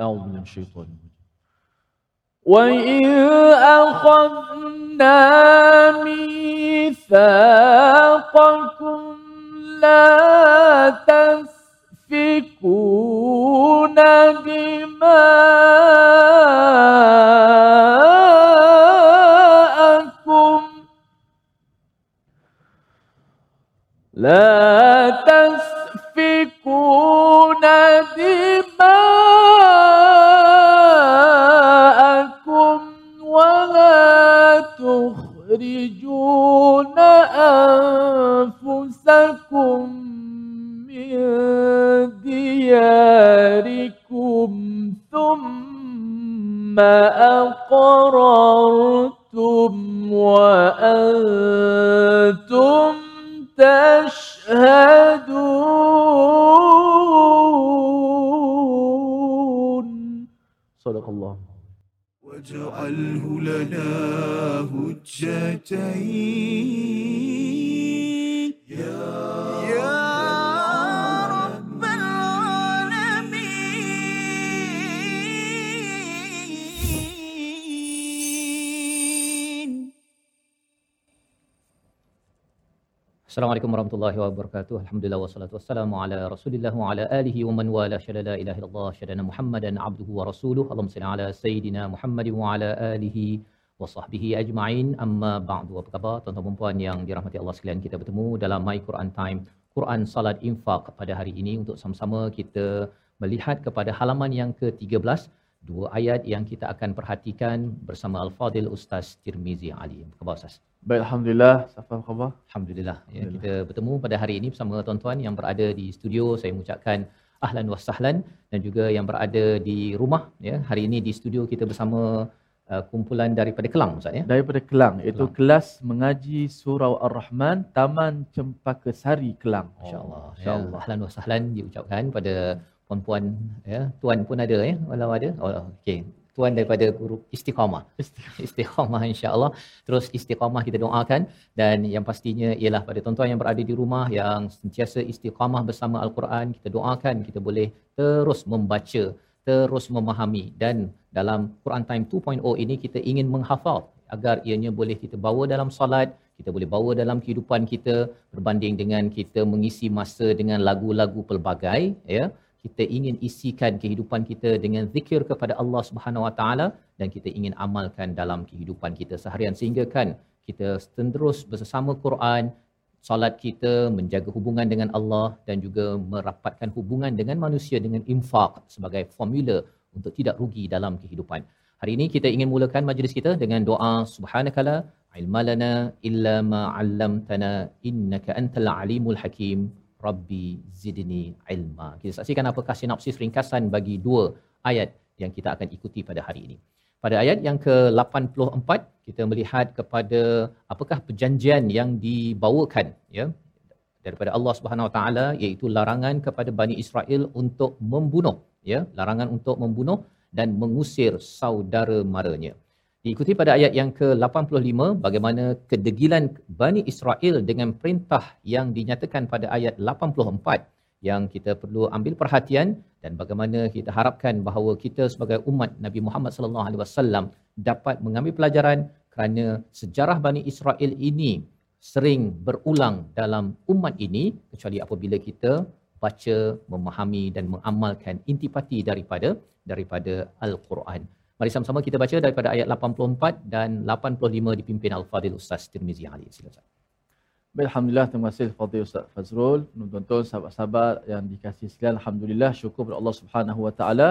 أعوذ من الشيطان وإذ أخذنا ميثاقكم لا تسفكون دماءكم. لا دياركم ثم أقررتم وأنتم تشهدون. صدق الله. واجعله لنا هجتين. Assalamualaikum warahmatullahi wabarakatuh. Alhamdulillah wassalatu wassalamu ala Rasulillah wa ala alihi wa man wala syada la ilaha illallah syadana Muhammadan abduhu wa rasuluh. Allahumma salli ala sayidina Muhammad wa ala alihi wa sahbihi ajma'in. Amma ba'du. Apa khabar tuan-tuan dan puan yang dirahmati Allah sekalian? Kita bertemu dalam My Quran Time, Quran Salat Infak pada hari ini untuk sama-sama kita melihat kepada halaman yang ke-13 dua ayat yang kita akan perhatikan bersama Al-Fadil Ustaz Tirmizi Ali. Apa khabar Ustaz? Baik, Alhamdulillah. Apa khabar? Alhamdulillah. Ya, kita bertemu pada hari ini bersama tuan-tuan yang berada di studio. Saya mengucapkan ahlan wa sahlan dan juga yang berada di rumah ya. Hari ini di studio kita bersama uh, kumpulan daripada Kelang Ustaz ya. Daripada Kelang, iaitu Kelang. kelas mengaji surau Ar-Rahman, Taman Cempaka Sari, Kelang. Insya-Allah. Ya, InsyaAllah. ahlan wa sahlan diucapkan pada puan-puan ya. Tuan pun ada ya. Walau ada. Oh okey. Tuan daripada guru istiqamah. Istiqamah insya-Allah. Terus istiqamah kita doakan dan yang pastinya ialah pada tuan-tuan yang berada di rumah yang sentiasa istiqamah bersama al-Quran, kita doakan kita boleh terus membaca, terus memahami dan dalam Quran Time 2.0 ini kita ingin menghafal agar ianya boleh kita bawa dalam solat, kita boleh bawa dalam kehidupan kita berbanding dengan kita mengisi masa dengan lagu-lagu pelbagai ya kita ingin isikan kehidupan kita dengan zikir kepada Allah Subhanahu Wa Taala dan kita ingin amalkan dalam kehidupan kita seharian sehingga kan kita terus bersama Quran solat kita menjaga hubungan dengan Allah dan juga merapatkan hubungan dengan manusia dengan infak sebagai formula untuk tidak rugi dalam kehidupan. Hari ini kita ingin mulakan majlis kita dengan doa subhanakala ilmalana illa ma 'allamtana innaka antal alimul hakim rabbi zidni ilma. Kita saksikan apakah sinopsis ringkasan bagi dua ayat yang kita akan ikuti pada hari ini. Pada ayat yang ke-84 kita melihat kepada apakah perjanjian yang dibawakan ya daripada Allah Subhanahu Wa Taala iaitu larangan kepada Bani Israel untuk membunuh ya larangan untuk membunuh dan mengusir saudara maranya. Diikuti pada ayat yang ke-85 bagaimana kedegilan Bani Israel dengan perintah yang dinyatakan pada ayat 84 yang kita perlu ambil perhatian dan bagaimana kita harapkan bahawa kita sebagai umat Nabi Muhammad sallallahu alaihi wasallam dapat mengambil pelajaran kerana sejarah Bani Israel ini sering berulang dalam umat ini kecuali apabila kita baca, memahami dan mengamalkan intipati daripada daripada al-Quran. Mari sama-sama kita baca daripada ayat 84 dan 85 dipimpin Al-Fadil Ustaz Tirmizi Ali. Silakan. Baik, Alhamdulillah, terima kasih Fadil Ustaz Fazrul. Tuan-tuan, sahabat-sahabat yang dikasihi sekalian, Alhamdulillah, syukur kepada Allah Subhanahu Wa Taala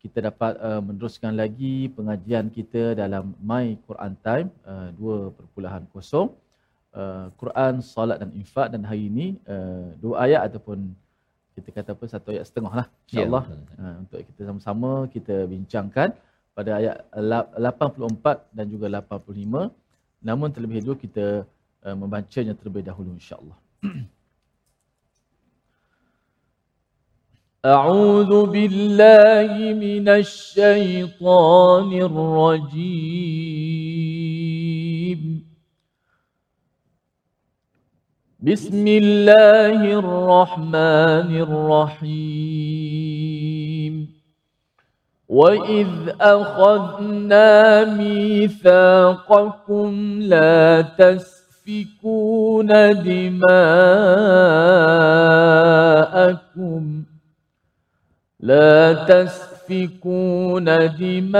kita dapat uh, meneruskan lagi pengajian kita dalam My Quran Time uh, 2.0 uh, Quran, Salat dan Infak dan hari ini uh, dua ayat ataupun kita kata apa satu ayat setengah lah insyaAllah Ya, betul. uh, untuk kita sama-sama kita bincangkan pada ayat lap- 84 dan juga 85 namun terlebih dahulu kita uh, membacanya terlebih dahulu insyaAllah أعوذ بالله من الشيطان الرجيم بسم الله الرحمن الرحيم وإذ أخذنا ميثاقكم لا تسفكون دماءكم لا تسفكون دماءكم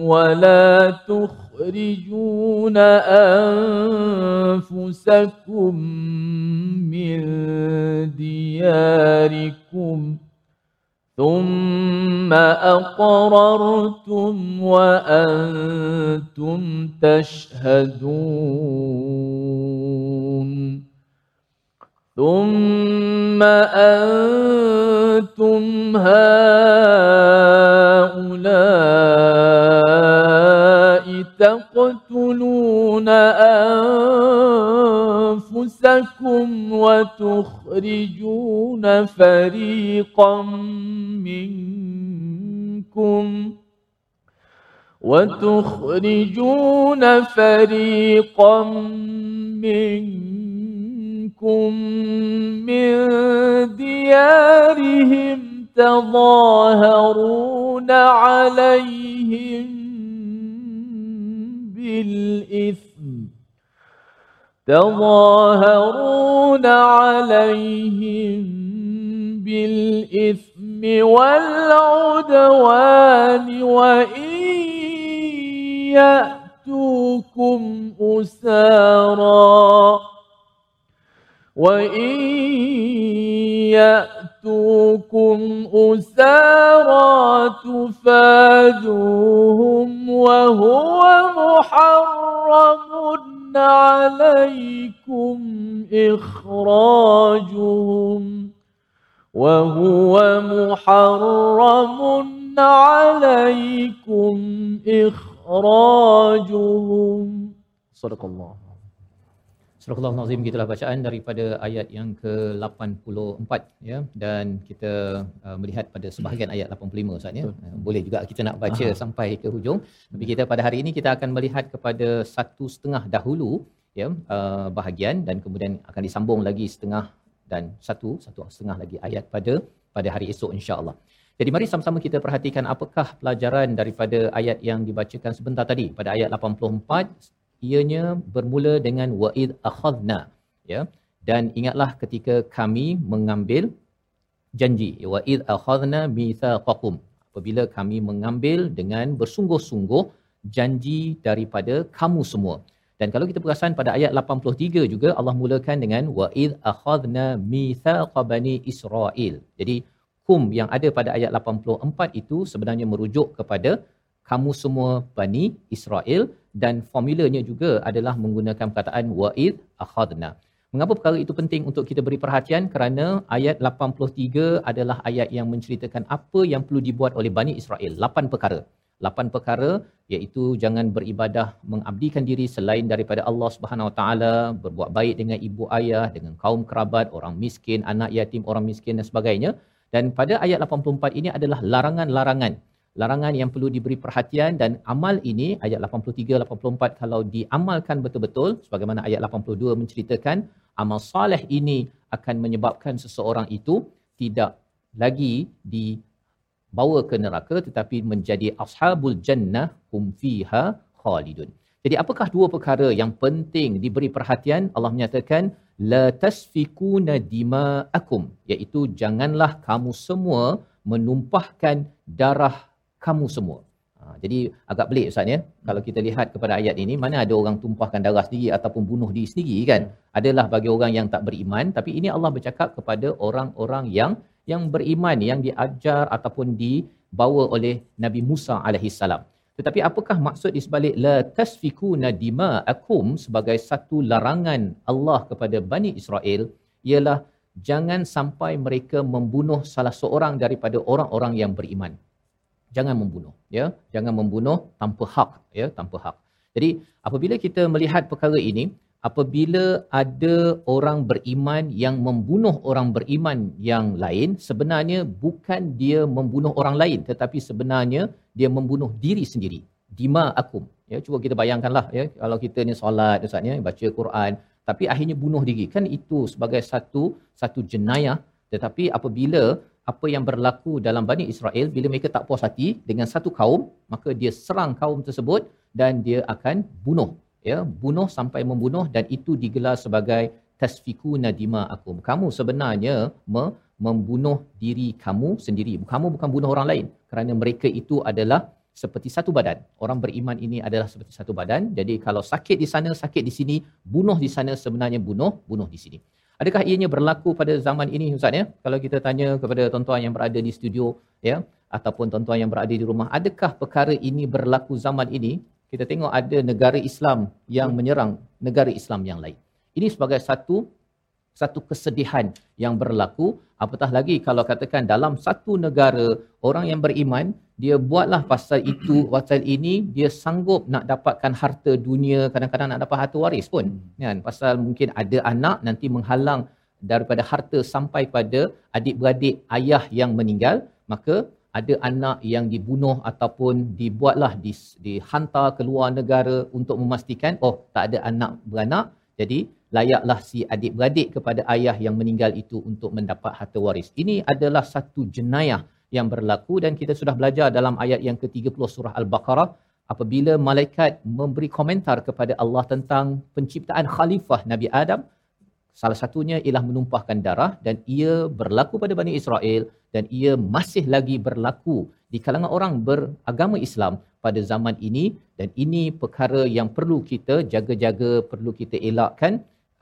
ولا تخرجون أنفسكم من دياركم ثم أقررتم وأنتم تشهدون ثم أنتم هؤلاء تقتلون أنفسكم وتخرجون فريقا منكم وتخرجون فريقا منكم من ديارهم تظاهرون عليهم بالإثم تظاهرون عليهم بالإثم والعدوان وإن يأتوكم أسارا وإن يأتوكم أسارا تفادوهم وهو محرم عليكم إخراجهم وهو محرم عليكم إخراجهم صدق الله Surah Al-Nazim gitulah bacaan daripada ayat yang ke-84 ya dan kita uh, melihat pada sebahagian ayat 85 Ustaz ya. Uh, boleh juga kita nak baca Aha. sampai ke hujung. Tapi kita pada hari ini kita akan melihat kepada satu setengah dahulu ya uh, bahagian dan kemudian akan disambung lagi setengah dan satu satu setengah lagi ayat pada pada hari esok insya-Allah. Jadi mari sama-sama kita perhatikan apakah pelajaran daripada ayat yang dibacakan sebentar tadi. Pada ayat 84 ianya bermula dengan wa'id akhadna ya. Dan ingatlah ketika kami mengambil janji wa'id akhadna mitsaqakum apabila kami mengambil dengan bersungguh-sungguh janji daripada kamu semua dan kalau kita perasan pada ayat 83 juga Allah mulakan dengan wa'id akhadna mitsaqa bani Israel. Jadi kum yang ada pada ayat 84 itu sebenarnya merujuk kepada kamu semua Bani Israel dan formulanya juga adalah menggunakan perkataan wa'id akhadna. Mengapa perkara itu penting untuk kita beri perhatian? Kerana ayat 83 adalah ayat yang menceritakan apa yang perlu dibuat oleh Bani Israel. Lapan perkara. Lapan perkara iaitu jangan beribadah mengabdikan diri selain daripada Allah Subhanahu Wa Taala, berbuat baik dengan ibu ayah, dengan kaum kerabat, orang miskin, anak yatim, orang miskin dan sebagainya. Dan pada ayat 84 ini adalah larangan-larangan larangan yang perlu diberi perhatian dan amal ini ayat 83 84 kalau diamalkan betul-betul sebagaimana ayat 82 menceritakan amal soleh ini akan menyebabkan seseorang itu tidak lagi dibawa ke neraka tetapi menjadi ashabul jannah hum fiha khalidun. Jadi apakah dua perkara yang penting diberi perhatian? Allah menyatakan la tasfikuna dima'akum iaitu janganlah kamu semua menumpahkan darah kamu semua. Ha, jadi agak pelik Ustaz ya. Kalau kita lihat kepada ayat ini, mana ada orang tumpahkan darah sendiri ataupun bunuh diri sendiri kan? Adalah bagi orang yang tak beriman. Tapi ini Allah bercakap kepada orang-orang yang yang beriman, yang diajar ataupun dibawa oleh Nabi Musa alaihissalam. Tetapi apakah maksud di sebalik la tasfikuna dima'akum sebagai satu larangan Allah kepada Bani Israel ialah jangan sampai mereka membunuh salah seorang daripada orang-orang yang beriman. Jangan membunuh ya. Jangan membunuh tanpa hak ya tanpa hak. Jadi apabila kita melihat perkara ini apabila ada orang beriman yang membunuh orang beriman yang lain sebenarnya bukan dia membunuh orang lain tetapi sebenarnya dia membunuh diri sendiri. Dima akum. Ya cuba kita bayangkanlah ya kalau kita ni solat ustaz ya baca Quran tapi akhirnya bunuh diri. Kan itu sebagai satu satu jenayah. Tetapi apabila apa yang berlaku dalam Bani Israel bila mereka tak puas hati dengan satu kaum maka dia serang kaum tersebut dan dia akan bunuh ya bunuh sampai membunuh dan itu digelar sebagai tasfikuna dima'akum. Kamu sebenarnya me- membunuh diri kamu sendiri. Kamu bukan bunuh orang lain. Kerana mereka itu adalah seperti satu badan. Orang beriman ini adalah seperti satu badan. Jadi kalau sakit di sana sakit di sini bunuh di sana sebenarnya bunuh bunuh di sini. Adakah ianya berlaku pada zaman ini Ustaz ya? Kalau kita tanya kepada tuan-tuan yang berada di studio ya ataupun tuan-tuan yang berada di rumah, adakah perkara ini berlaku zaman ini? Kita tengok ada negara Islam yang menyerang negara Islam yang lain. Ini sebagai satu satu kesedihan yang berlaku. Apatah lagi kalau katakan dalam satu negara orang yang beriman dia buatlah pasal itu pasal ini dia sanggup nak dapatkan harta dunia kadang-kadang nak dapat harta waris pun kan? Pasal mungkin ada anak nanti menghalang daripada harta sampai pada adik-beradik ayah yang meninggal maka ada anak yang dibunuh ataupun dibuatlah di, dihantar keluar negara untuk memastikan oh tak ada anak beranak jadi layaklah si adik-beradik kepada ayah yang meninggal itu untuk mendapat harta waris. Ini adalah satu jenayah yang berlaku dan kita sudah belajar dalam ayat yang ke-30 surah Al-Baqarah apabila malaikat memberi komentar kepada Allah tentang penciptaan khalifah Nabi Adam salah satunya ialah menumpahkan darah dan ia berlaku pada Bani Israel dan ia masih lagi berlaku di kalangan orang beragama Islam pada zaman ini dan ini perkara yang perlu kita jaga-jaga perlu kita elakkan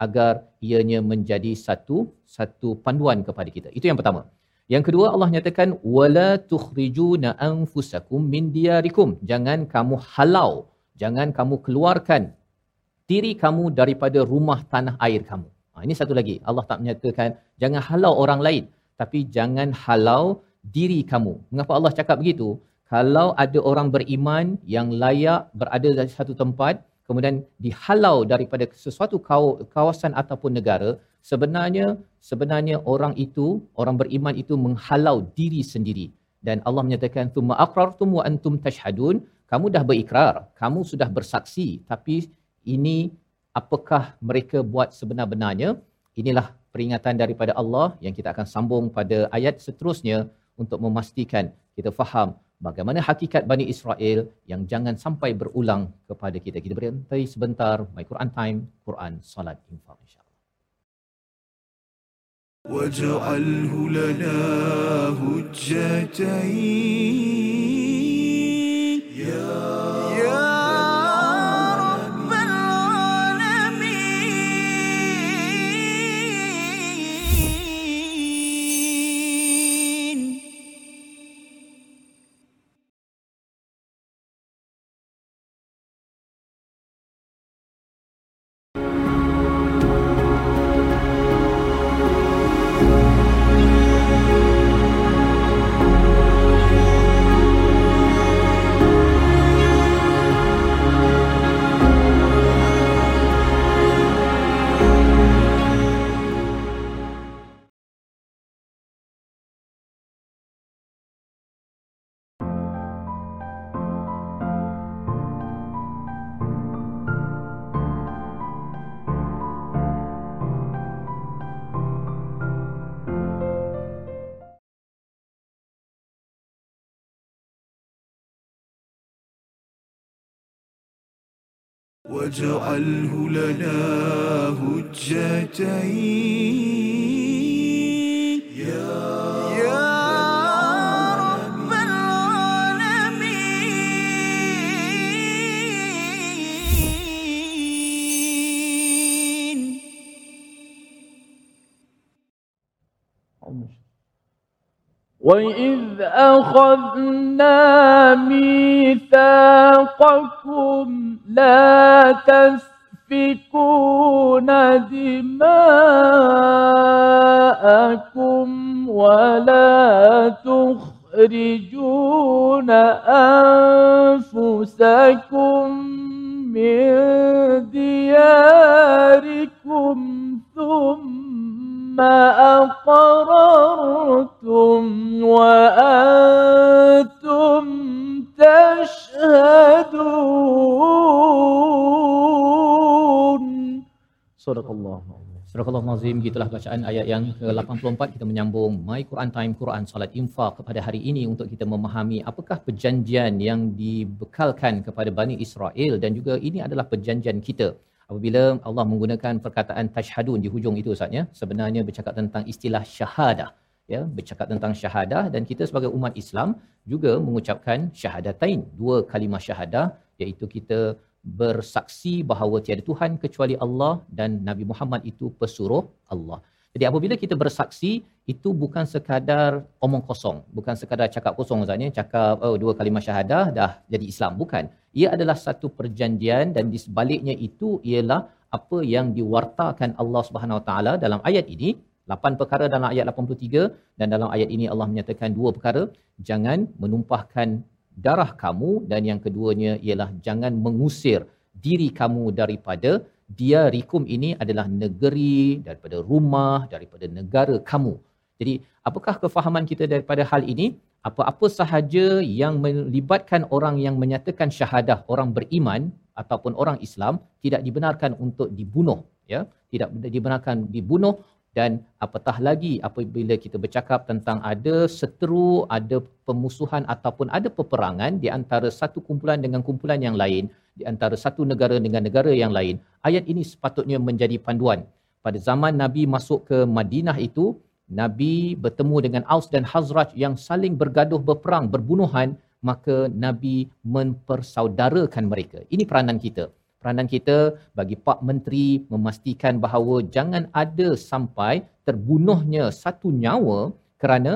agar ianya menjadi satu satu panduan kepada kita. Itu yang pertama. Yang kedua Allah nyatakan wala tukhrijuna anfusakum min diyarikum. Jangan kamu halau, jangan kamu keluarkan diri kamu daripada rumah tanah air kamu. Ha, ini satu lagi. Allah tak menyatakan jangan halau orang lain, tapi jangan halau diri kamu. Mengapa Allah cakap begitu? Kalau ada orang beriman yang layak berada di satu tempat, kemudian dihalau daripada sesuatu kawasan ataupun negara sebenarnya sebenarnya orang itu orang beriman itu menghalau diri sendiri dan Allah menyatakan aqrartum wa antum tashhadun kamu dah berikrar kamu sudah bersaksi tapi ini apakah mereka buat sebenar-benarnya inilah peringatan daripada Allah yang kita akan sambung pada ayat seterusnya untuk memastikan kita faham bagaimana hakikat Bani Israel yang jangan sampai berulang kepada kita. Kita berhenti sebentar, My Quran Time, Quran, Salat, Infaq, insyaAllah. واجعله لنا هجتين واجعله لنا هجتين. وإذ أخذنا ميثاقكم لا تسفكون دماءكم ولا تخرجون أنفسكم من دياركم ثم أقررتم وأنتم تشهدون صدق الله العظيم Surah Astagfirullahalazim. Gitulah bacaan ayat yang ke-84 kita menyambung My Quran Time Quran Salat Infak pada hari ini untuk kita memahami apakah perjanjian yang dibekalkan kepada Bani Israel dan juga ini adalah perjanjian kita. Apabila Allah menggunakan perkataan tashhadun di hujung itu Ustaz ya, sebenarnya bercakap tentang istilah syahadah ya bercakap tentang syahadah dan kita sebagai umat Islam juga mengucapkan syahadatain dua kalimah syahadah iaitu kita bersaksi bahawa tiada Tuhan kecuali Allah dan Nabi Muhammad itu pesuruh Allah. Jadi apabila kita bersaksi itu bukan sekadar omong kosong, bukan sekadar cakap kosong Ustaz cakap oh, dua kalimah syahadah dah jadi Islam, bukan. Ia adalah satu perjanjian dan di sebaliknya itu ialah apa yang diwartakan Allah Subhanahu Wa Taala dalam ayat ini Lapan perkara dalam ayat 83 dan dalam ayat ini Allah menyatakan dua perkara. Jangan menumpahkan darah kamu dan yang keduanya ialah jangan mengusir diri kamu daripada dia rikum ini adalah negeri daripada rumah daripada negara kamu. Jadi apakah kefahaman kita daripada hal ini? Apa-apa sahaja yang melibatkan orang yang menyatakan syahadah orang beriman ataupun orang Islam tidak dibenarkan untuk dibunuh ya tidak dibenarkan dibunuh dan apatah lagi apabila kita bercakap tentang ada seteru, ada pemusuhan ataupun ada peperangan di antara satu kumpulan dengan kumpulan yang lain, di antara satu negara dengan negara yang lain. Ayat ini sepatutnya menjadi panduan. Pada zaman Nabi masuk ke Madinah itu, Nabi bertemu dengan Aus dan Hazraj yang saling bergaduh berperang, berbunuhan, maka Nabi mempersaudarakan mereka. Ini peranan kita peranan kita bagi Pak Menteri memastikan bahawa jangan ada sampai terbunuhnya satu nyawa kerana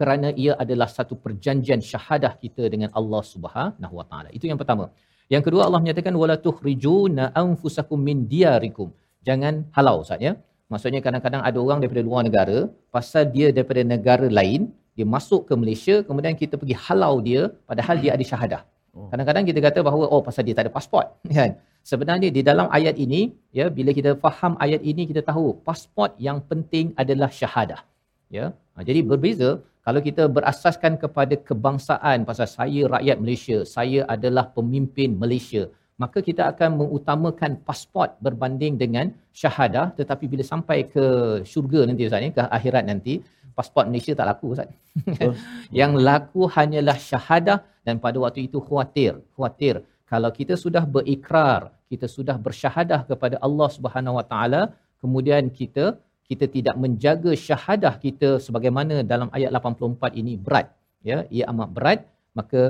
kerana ia adalah satu perjanjian syahadah kita dengan Allah Subhanahu Wa Taala. Itu yang pertama. Yang kedua Allah menyatakan wala tukhrijuna anfusakum min diyarikum. Jangan halau Ustaz ya. Maksudnya kadang-kadang ada orang daripada luar negara pasal dia daripada negara lain dia masuk ke Malaysia kemudian kita pergi halau dia padahal dia ada syahadah. Oh. Kadang-kadang kita kata bahawa oh pasal dia tak ada pasport kan. Sebenarnya di dalam ayat ini ya bila kita faham ayat ini kita tahu pasport yang penting adalah syahadah. Ya. Ha, jadi berbeza kalau kita berasaskan kepada kebangsaan pasal saya rakyat Malaysia, saya adalah pemimpin Malaysia, maka kita akan mengutamakan pasport berbanding dengan syahadah tetapi bila sampai ke syurga nanti Ustaz ni ke akhirat nanti pasport Malaysia tak laku Ustaz. Oh. yang laku hanyalah syahadah dan pada waktu itu khuatir, khuatir kalau kita sudah berikrar, kita sudah bersyahadah kepada Allah Subhanahu Wa Taala, kemudian kita kita tidak menjaga syahadah kita sebagaimana dalam ayat 84 ini berat, ya, ia amat berat, maka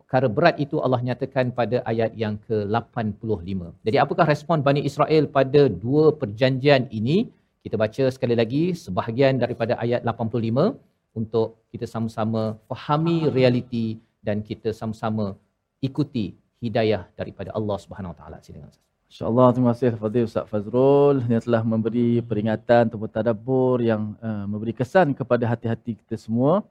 perkara berat itu Allah nyatakan pada ayat yang ke-85. Jadi apakah respon Bani Israel pada dua perjanjian ini? Kita baca sekali lagi sebahagian daripada ayat 85 untuk kita sama-sama fahami realiti dan kita sama-sama ikuti hidayah daripada Allah Subhanahu Wa Taala. Silakan Ustaz. InsyaAllah terima kasih kepada Ustaz Fazrul yang telah memberi peringatan ataupun tadabbur yang uh, memberi kesan kepada hati-hati kita semua.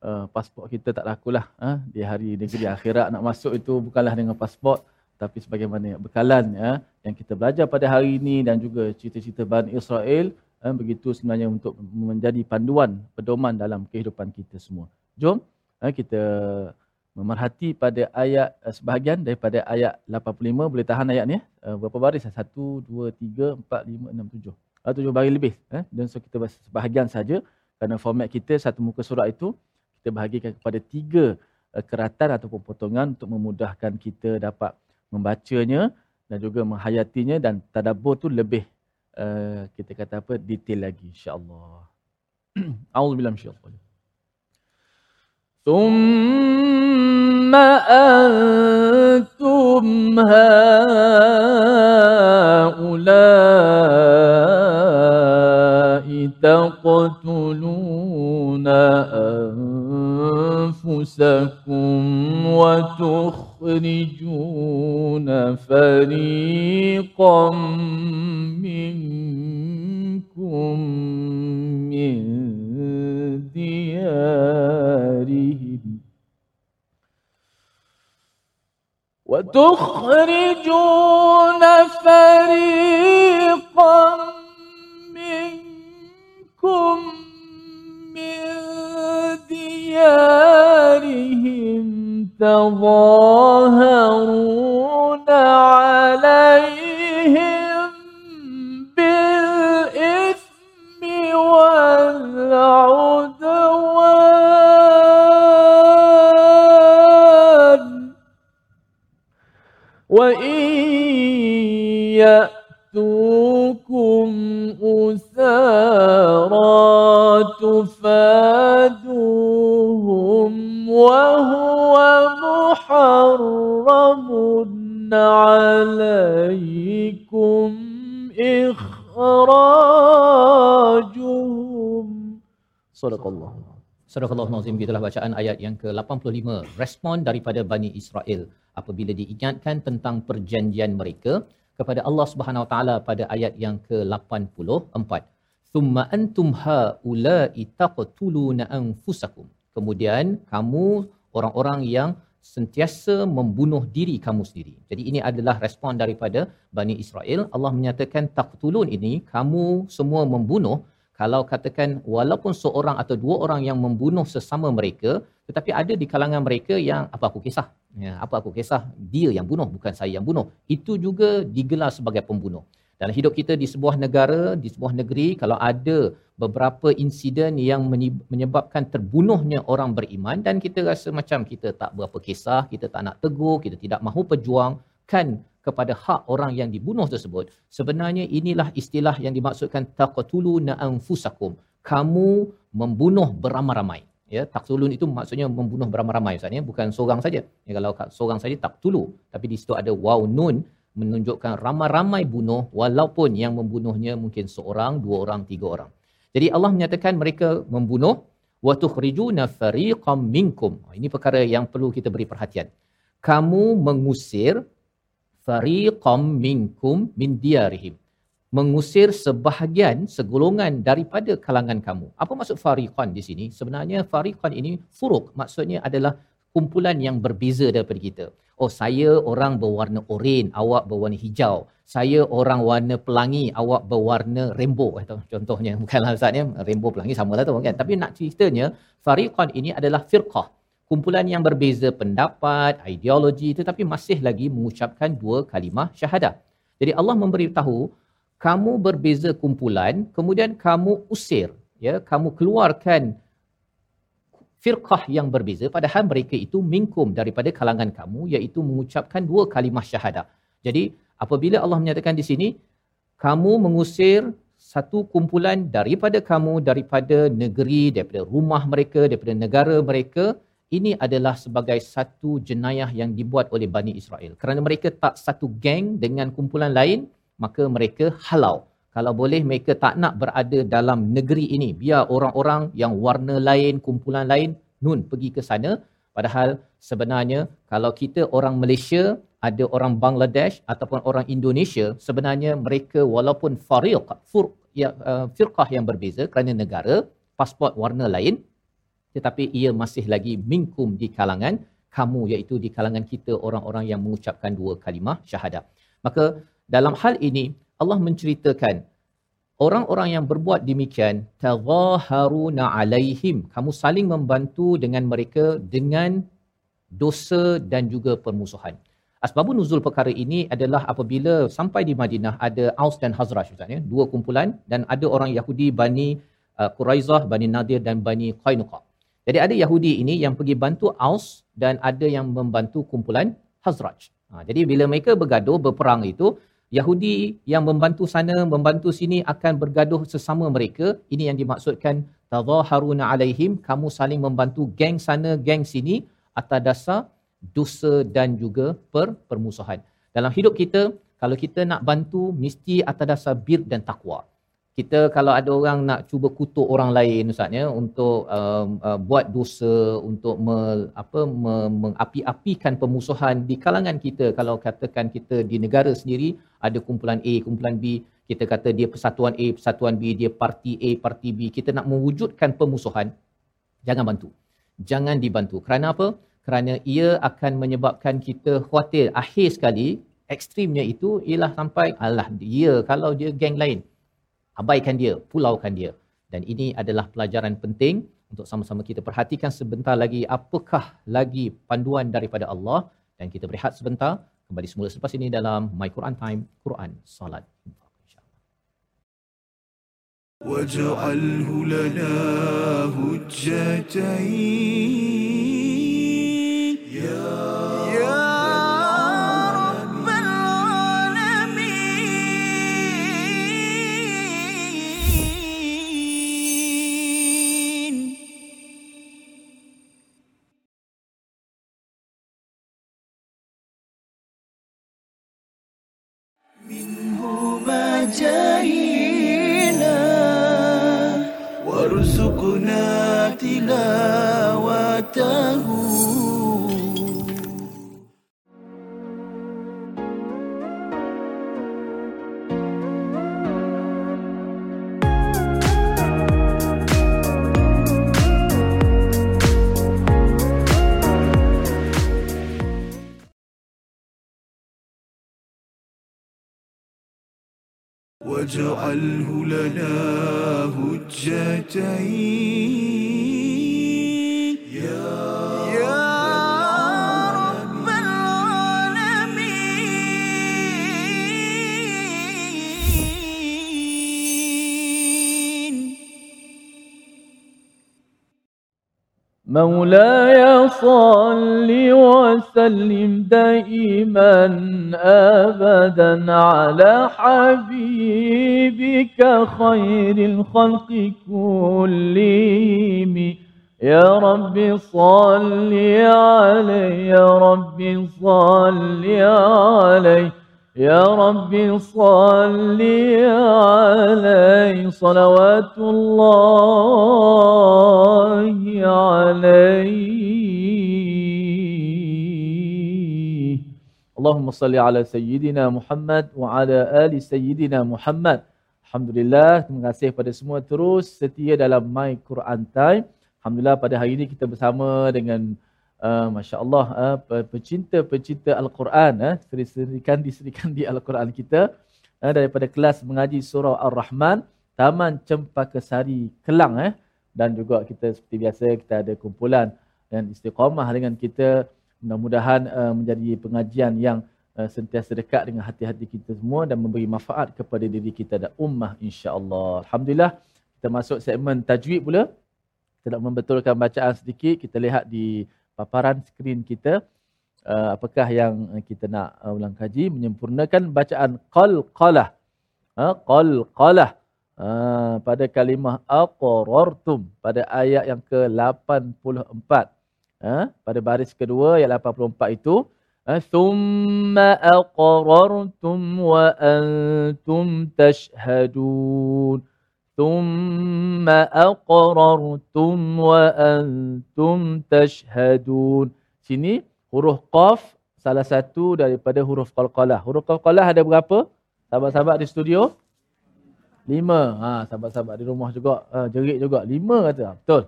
Uh, pasport kita tak lakulah uh, di hari negeri akhirat nak masuk itu bukanlah dengan pasport tapi sebagaimana bekalan ya yang kita belajar pada hari ini dan juga cerita-cerita Bani Israel uh, begitu sebenarnya untuk menjadi panduan pedoman dalam kehidupan kita semua. Jom uh, kita memerhati pada ayat uh, sebahagian daripada ayat 85 boleh tahan ayat ni uh, berapa baris? 1 2 3 4 5 6 7 uh, 7 baris lebih eh. Dan so kita sebahagian saja. Kerana format kita satu muka surat itu kita bahagikan kepada tiga uh, keratan ataupun potongan untuk memudahkan kita dapat membacanya dan juga menghayatinya dan tadabbur tu lebih uh, kita kata apa detail lagi insyaallah. Auzubillahi minasyaitanir ثم أنتم هؤلاء تقتلون أنفسكم وتخرجون فريقا وتخرجون فريقا منكم من ديارهم تظاهرون عليهم يأتوكم أسارى تفادوهم وهو محرم عليكم إخراجهم صدق الله Surah Allah Nazim itulah bacaan ayat yang ke-85 respon daripada Bani Israel apabila diingatkan tentang perjanjian mereka kepada Allah Subhanahu Wa Taala pada ayat yang ke-84 thumma antum haula'i taqtuluna anfusakum kemudian kamu orang-orang yang sentiasa membunuh diri kamu sendiri. Jadi ini adalah respon daripada Bani Israel. Allah menyatakan taqtulun ini kamu semua membunuh kalau katakan walaupun seorang atau dua orang yang membunuh sesama mereka tetapi ada di kalangan mereka yang apa aku kisah ya apa aku kisah? Dia yang bunuh bukan saya yang bunuh. Itu juga digelar sebagai pembunuh. Dalam hidup kita di sebuah negara di sebuah negeri kalau ada beberapa insiden yang menyebabkan terbunuhnya orang beriman dan kita rasa macam kita tak berapa kisah kita tak nak tegur kita tidak mahu perjuangkan kepada hak orang yang dibunuh tersebut sebenarnya inilah istilah yang dimaksudkan taqtuluna anfusakum. Kamu membunuh beramai-ramai ya taqtulun itu maksudnya membunuh beramai-ramai ustaz ya. Bukan seorang saja. Ya kalau seorang saja taqtulu tapi di situ ada waw nun menunjukkan ramai-ramai bunuh walaupun yang membunuhnya mungkin seorang dua orang tiga orang. Jadi Allah menyatakan mereka membunuh wa tukhrijuna fariqam minkum. Ini perkara yang perlu kita beri perhatian. Kamu mengusir fariqam minkum min diarihim mengusir sebahagian segolongan daripada kalangan kamu. Apa maksud fariqan di sini? Sebenarnya fariqan ini furuk maksudnya adalah kumpulan yang berbeza daripada kita. Oh saya orang berwarna oren, awak berwarna hijau. Saya orang warna pelangi, awak berwarna rainbow. Atau contohnya bukanlah Ustaz ya, rainbow pelangi samalah tu kan. Tapi nak ceritanya fariqan ini adalah firqah kumpulan yang berbeza pendapat, ideologi tetapi masih lagi mengucapkan dua kalimah syahadah. Jadi Allah memberitahu kamu berbeza kumpulan kemudian kamu usir ya kamu keluarkan firqah yang berbeza padahal mereka itu minkum daripada kalangan kamu iaitu mengucapkan dua kalimah syahadah. Jadi apabila Allah menyatakan di sini kamu mengusir satu kumpulan daripada kamu daripada negeri daripada rumah mereka daripada negara mereka ini adalah sebagai satu jenayah yang dibuat oleh Bani Israel. Kerana mereka tak satu geng dengan kumpulan lain, maka mereka halau. Kalau boleh mereka tak nak berada dalam negeri ini. Biar orang-orang yang warna lain, kumpulan lain, nun pergi ke sana. Padahal sebenarnya kalau kita orang Malaysia, ada orang Bangladesh ataupun orang Indonesia, sebenarnya mereka walaupun fariq, fur, ya, uh, firqah yang berbeza kerana negara, pasport warna lain, tetapi ia masih lagi minkum di kalangan kamu iaitu di kalangan kita orang-orang yang mengucapkan dua kalimah syahadah. Maka dalam hal ini Allah menceritakan orang-orang yang berbuat demikian taghaharuna alaihim kamu saling membantu dengan mereka dengan dosa dan juga permusuhan. Asbabun nuzul perkara ini adalah apabila sampai di Madinah ada Aus dan Hazraj ya, dua kumpulan dan ada orang Yahudi Bani uh, Quraizah, Bani Nadir dan Bani Qainuqa. Jadi ada Yahudi ini yang pergi bantu Aus dan ada yang membantu kumpulan Hazraj. Ha, jadi bila mereka bergaduh, berperang itu, Yahudi yang membantu sana, membantu sini akan bergaduh sesama mereka. Ini yang dimaksudkan tazaharuna alaihim, kamu saling membantu geng sana, geng sini atas dasar dosa dan juga per permusuhan. Dalam hidup kita, kalau kita nak bantu mesti atas dasar bir dan takwa kita kalau ada orang nak cuba kutuk orang lain ustaz ya untuk um, uh, buat dosa untuk me, apa me, mengapi-apikan permusuhan di kalangan kita. Kalau katakan kita di negara sendiri ada kumpulan A kumpulan B kita kata dia persatuan A persatuan B dia parti A parti B. Kita nak mewujudkan permusuhan jangan bantu. Jangan dibantu. Kerana apa? Kerana ia akan menyebabkan kita khawatir. Akhir sekali ekstrimnya itu ialah sampai alah dia kalau dia geng lain abaikan dia, pulaukan dia. Dan ini adalah pelajaran penting untuk sama-sama kita perhatikan sebentar lagi apakah lagi panduan daripada Allah dan kita berehat sebentar kembali semula selepas ini dalam My Quran Time Quran Salat. واجعله لنا هجتين واجعله لنا هجتين. يا مولاي صل وسلم دائما ابدا على حبيبك خير الخلق كلهم. يا رب صل عليه يا رب صل عليه يا رب صل عليه صلوات الله عليه. اللهم صل على سيدنا محمد وعلى آل سيدنا محمد. Alhamdulillah, terima kasih kepada semua terus setia dalam My Quran Time. Alhamdulillah pada hari ini kita bersama dengan uh, Masya Allah uh, pecinta-pecinta Al-Quran uh, seri-serikan diserikan di Al-Quran kita uh, daripada kelas mengaji surah Ar-Rahman Taman Cempaka Sari Kelang eh. dan juga kita seperti biasa kita ada kumpulan dan istiqamah dengan kita mudah-mudahan uh, menjadi pengajian yang uh, sentiasa dekat dengan hati-hati kita semua dan memberi manfaat kepada diri kita dan ummah insya-Allah. Alhamdulillah kita masuk segmen tajwid pula. Kita nak membetulkan bacaan sedikit. Kita lihat di paparan skrin kita uh, apakah yang kita nak uh, ulang kaji menyempurnakan bacaan qalqalah uh, qalqalah uh, pada kalimah aqrartum pada ayat yang ke-84 uh, pada baris kedua ayat 84 itu uh, thumma aqrartum wa antum tashhadun ثم أقررتم وأنتم تشهدون sini huruf qaf salah satu daripada huruf qalqalah huruf qalqalah ada berapa sahabat-sahabat di studio lima ha sahabat-sahabat di rumah juga ha, jerit juga lima kata betul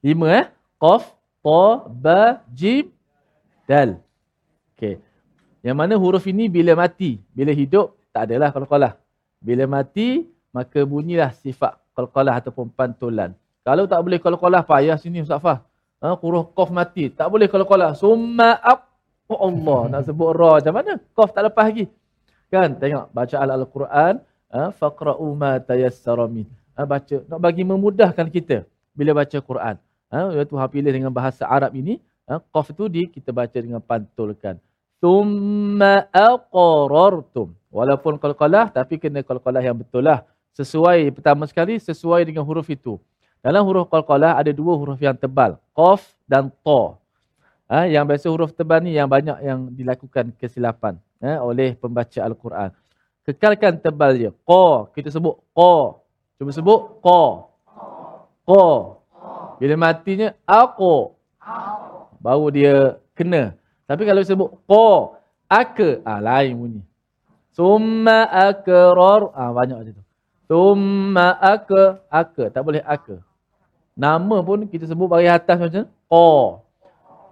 lima eh qaf ta ba jim dal okey yang mana huruf ini bila mati bila hidup tak adalah qalqalah bila mati maka bunyilah sifat qalqalah ataupun pantulan. Kalau tak boleh qalqalah payah sini Ustaz Fah. Ha, huruf qaf mati. Tak boleh qalqalah. Summa aq Oh Allah nak sebut ra macam mana? Qaf tak lepas lagi. Kan tengok bacaan al-Quran ha, faqra'u ma tayassara min. Ha, baca nak bagi memudahkan kita bila baca Quran. Ha, Tuhan pilih dengan bahasa Arab ini, ha, qaf tu di kita baca dengan pantulkan. Summa aqrartum. Walaupun qalqalah tapi kena qalqalah yang betul lah sesuai pertama sekali sesuai dengan huruf itu. Dalam huruf qalqalah ada dua huruf yang tebal, qaf dan ta. Ha, yang biasa huruf tebal ni yang banyak yang dilakukan kesilapan ha, oleh pembaca Al-Quran. Kekalkan tebal je. Qa, kita sebut qa. Cuba sebut qa. Qa. Bila matinya aku. Baru dia kena. Tapi kalau sebut qa, aka, ah lain bunyi. Summa akrar, ah banyak macam tu. Tumma aka, aka. Tak boleh aka. Nama pun kita sebut bagi atas macam Qa.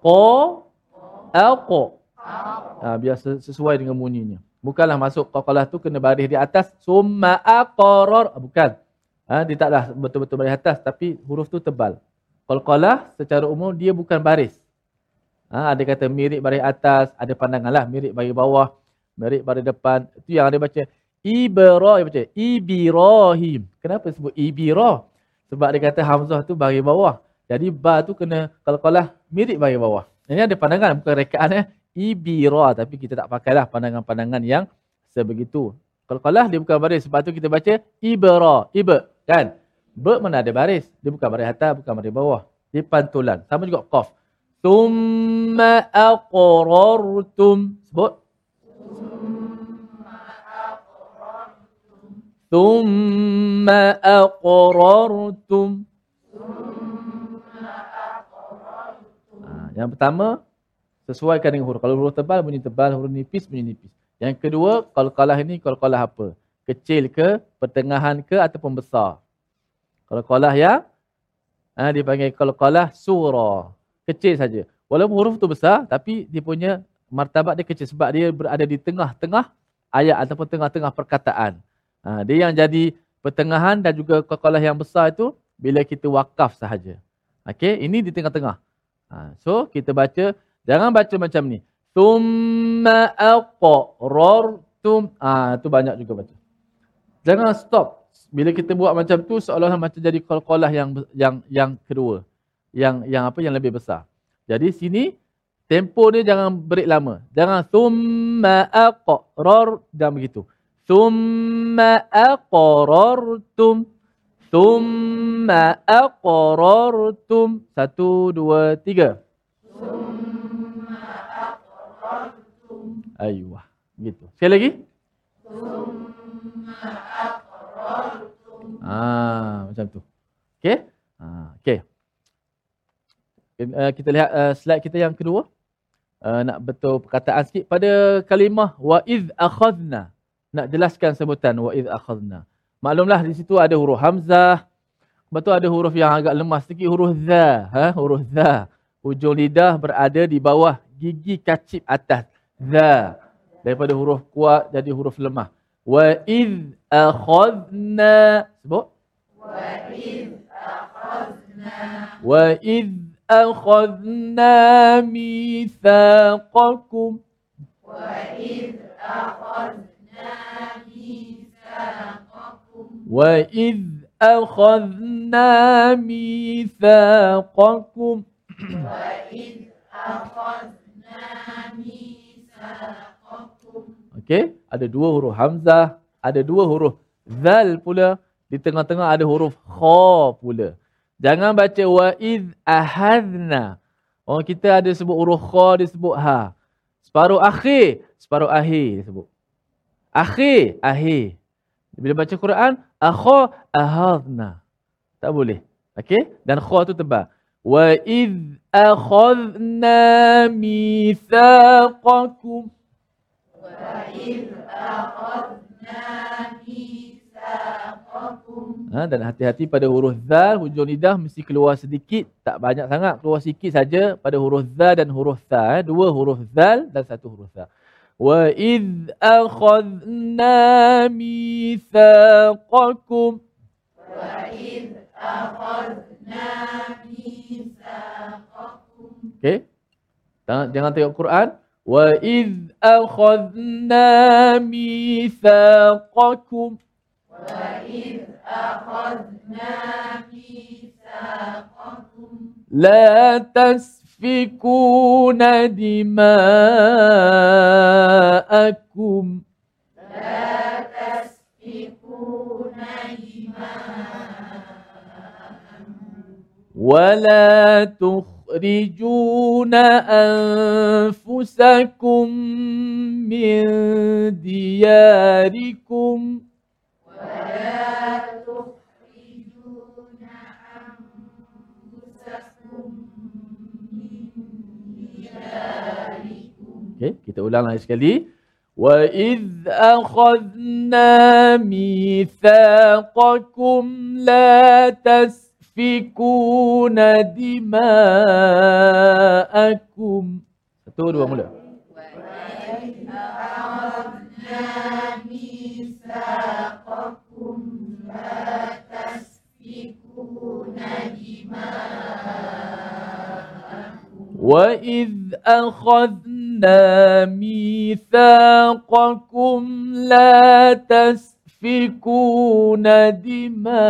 Qa. Alqa. Ha, biar sesuai dengan bunyinya. Bukanlah masuk qaqalah tu kena baris di atas. Summa aqarar. Ha, bukan. Ha, dia taklah betul-betul baris atas. Tapi huruf tu tebal. Qalqalah secara umum dia bukan baris. Ha, ada kata mirip baris atas. Ada pandangan lah. Mirip baris bawah. Mirip baris depan. Itu yang ada baca. Ibrahim baca Ibrahim. Kenapa sebut Ibirah? Sebab dia kata Hamzah tu bagi bawah. Jadi ba tu kena kalau kalah mirip bagi bawah. Ini ada pandangan bukan rekaan eh. Ibirah tapi kita tak pakailah pandangan-pandangan yang sebegitu. Kalau kalah dia bukan baris sebab tu kita baca Ibra, Iba kan? Ba mana ada baris? Dia bukan baris atas, bukan baris bawah. Dia pantulan. Sama juga qaf. ثم aqrartum. Sebut. ثم aqrartum. Ah, yang pertama, sesuaikan dengan huruf. Kalau huruf tebal, bunyi tebal. Huruf nipis, bunyi nipis. Yang kedua, kalau ini, kalau apa? Kecil ke, pertengahan ke, ataupun besar? Kalau kalah ya, ah, ha, dipanggil kalau surah. Kecil saja. Walaupun huruf tu besar, tapi dia punya martabat dia kecil sebab dia berada di tengah-tengah ayat ataupun tengah-tengah perkataan. Ha, dia yang jadi pertengahan dan juga kalah yang besar itu bila kita wakaf sahaja. Okey, ini di tengah-tengah. Ha, so kita baca jangan baca macam ni. Thumma aqrartum. Ah ha, tu banyak juga baca. Jangan stop. Bila kita buat macam tu seolah-olah macam jadi qalqalah yang yang yang kedua. Yang yang apa yang lebih besar. Jadi sini tempo dia jangan break lama. Jangan thumma aqrar jangan begitu. Thumma aqrartum. Thumma aqrartum. Satu, dua, tiga. Thumma aqrartum. Ayuh. Gitu. Sekali lagi. Thumma aqrartum. Ah, macam tu. Okey? Ah, okey. Uh, kita lihat uh, slide kita yang kedua. Uh, nak betul perkataan sikit pada kalimah wa iz akhadna. Nak jelaskan sebutan wa iz akhadna. Maklumlah di situ ada huruf hamzah. Betul ada huruf yang agak lemah sedikit huruf za, ha? huruf za. Hujung lidah berada di bawah gigi kacip atas. Za. Daripada huruf kuat jadi huruf lemah. Wa iz akhadna. Sebut. Wa iz akhadna. Wa iz akhadna mithaqakum. Wa iz akhadna mithaqakum. وإذ أخذنا ميثاقكم وإذ أخذنا ميثاقكم Okey, ada dua huruf hamzah, ada dua huruf zal pula, di tengah-tengah ada huruf kha pula. Jangan baca wa iz ahadna. Oh kita ada sebut huruf kha disebut ha. Separuh akhir, separuh akhir disebut. Akhir, akhir. Bila baca Quran, akha ahadna. Tak boleh. Okey? Dan kha tu tebal. Wa iz akhadna mithaqakum. Wa iz akhadna mithaqakum. Ha, dan hati-hati pada huruf zal, hujung lidah mesti keluar sedikit, tak banyak sangat, keluar sikit saja pada huruf zal dan huruf tha. Eh. Dua huruf zal dan satu huruf tha. Wa id akhadna mithaqakum. Wa id akhadna mithaqakum. Okay. Jangan tengok Quran. Wa id akhadna mithaqakum. وَإِذْ أَخَذْنَا مِيثَاقَكُمْ لَا تَسْفِكُونَ دماءكم لا تسفكون دماءكم. ولا تخرجون أنفسكم من دياركم. ولا تخرجون أنفسكم من Okay, kita ulang lagi sekali. وإذ أخذنا ميثاقكم لا تسفكون دماءكم satu dua mula وإذ أخذنا وإذ أخذنا ميثاقكم لا تسفكون دماءكم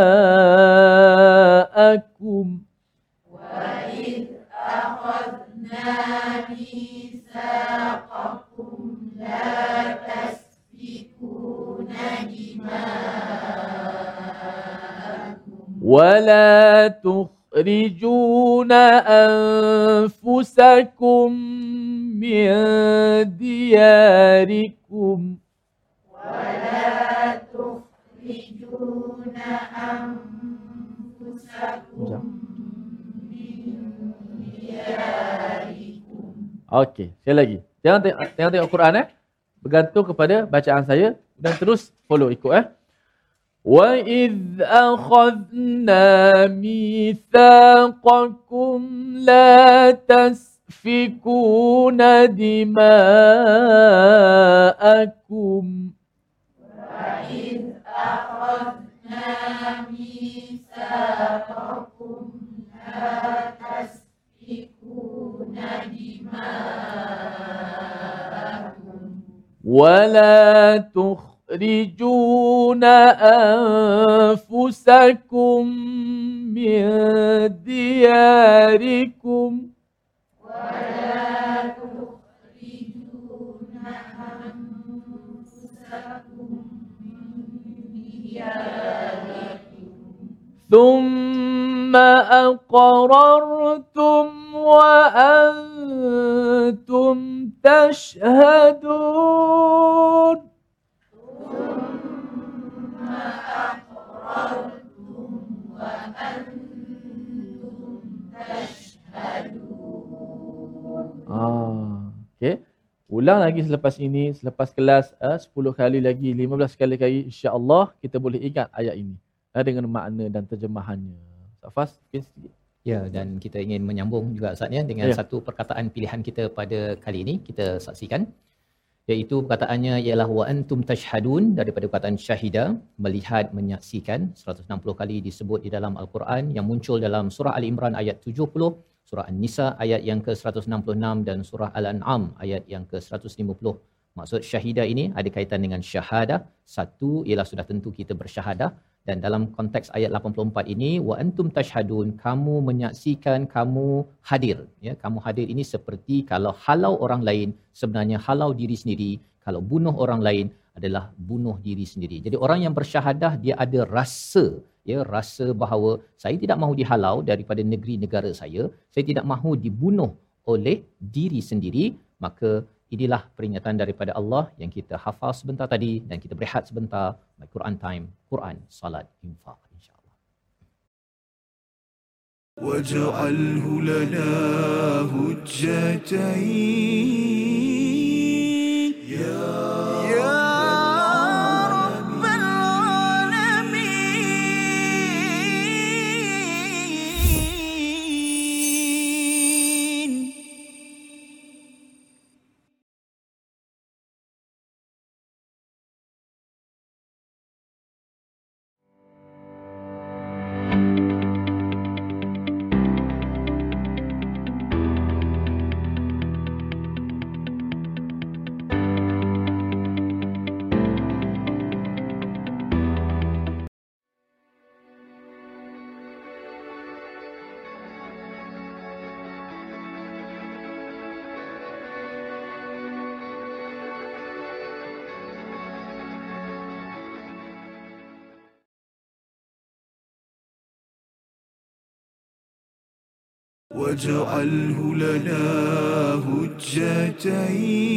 وإذ أخذنا ميثاقكم لا تسفكون دماءكم ولا تخرجون أنفسكم من دياركم ولا تخرجون أنفسكم Okey, sekali lagi. Jangan tengok, tengok, tengok Quran eh. Bergantung kepada bacaan saya dan terus follow ikut eh. وَإِذْ أَخَذْنَا مِيثَاقَكُمْ لَا تَسْفِكُونَ دِمَاءَكُمْ وَإِذْ أَخَذْنَا مِيثَاقَكُمْ لَا تَسْفِكُونَ دِمَاءَكُمْ وَلَا تُخْرِجُونَ أَنفُسَكُمْ مِنْ دِيَارِكُمْ وَلَا تُخْرِجُونَ أَنفُسَكُمْ مِنْ دِيَارِكُمْ ثُمَّ أَقْرَرْتُمْ وَأَنْتُمْ تَشْهَدُونَ Ulang lagi selepas ini, selepas kelas uh, 10 kali lagi, 15 kali lagi insya-Allah kita boleh ingat ayat ini uh, dengan makna dan terjemahannya. Safas, mungkin sikit. Ya, dan kita ingin menyambung juga Ustaz ya dengan ya. satu perkataan pilihan kita pada kali ini kita saksikan iaitu perkataannya ialah wa antum tashhadun daripada perkataan syahida melihat menyaksikan 160 kali disebut di dalam al-Quran yang muncul dalam surah Ali Imran ayat 70 surah An-Nisa ayat yang ke-166 dan surah Al-An'am ayat yang ke-150. Maksud syahidah ini ada kaitan dengan syahadah. Satu ialah sudah tentu kita bersyahadah. Dan dalam konteks ayat 84 ini wa antum tashhadun kamu menyaksikan kamu hadir. Ya kamu hadir ini seperti kalau halau orang lain sebenarnya halau diri sendiri. Kalau bunuh orang lain adalah bunuh diri sendiri. Jadi orang yang bersyahadah dia ada rasa ya rasa bahawa saya tidak mahu dihalau daripada negeri negara saya. Saya tidak mahu dibunuh oleh diri sendiri. Maka inilah peringatan daripada Allah yang kita hafal sebentar tadi dan kita berehat sebentar. My Quran time Quran salat infak insyaallah. Waj'alhu lana واجعله لنا هجتين.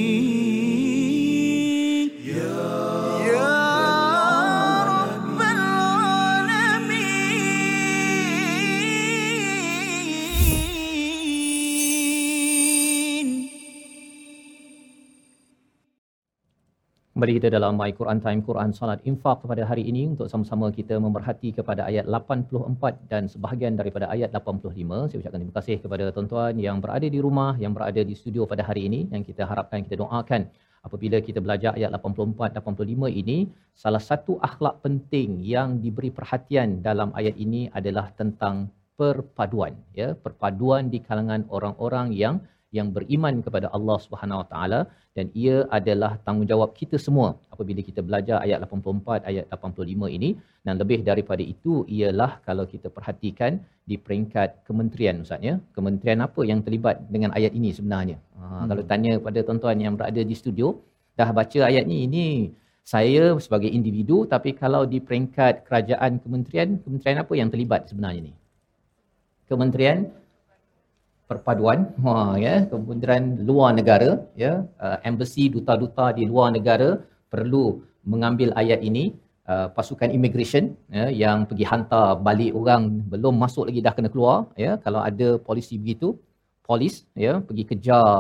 Kembali kita dalam My Quran Time Quran Salat Infak pada hari ini untuk sama-sama kita memerhati kepada ayat 84 dan sebahagian daripada ayat 85. Saya ucapkan terima kasih kepada tuan-tuan yang berada di rumah, yang berada di studio pada hari ini yang kita harapkan kita doakan apabila kita belajar ayat 84 85 ini salah satu akhlak penting yang diberi perhatian dalam ayat ini adalah tentang perpaduan ya perpaduan di kalangan orang-orang yang yang beriman kepada Allah Subhanahu Wa Taala dan ia adalah tanggungjawab kita semua apabila kita belajar ayat 84 ayat 85 ini. Dan lebih daripada itu ialah kalau kita perhatikan di peringkat kementerian ustaz ya. Kementerian apa yang terlibat dengan ayat ini sebenarnya? Ha, hmm. kalau tanya pada tuan-tuan yang berada di studio dah baca ayat ni ini saya sebagai individu tapi kalau di peringkat kerajaan kementerian kementerian apa yang terlibat sebenarnya ni? Kementerian perpaduan ha ya kementerian luar negara ya uh, embassy duta-duta di luar negara perlu mengambil ayat ini uh, pasukan immigration ya yang pergi hantar balik orang belum masuk lagi dah kena keluar ya. Kalau ada polisi begitu polis ya pergi kejar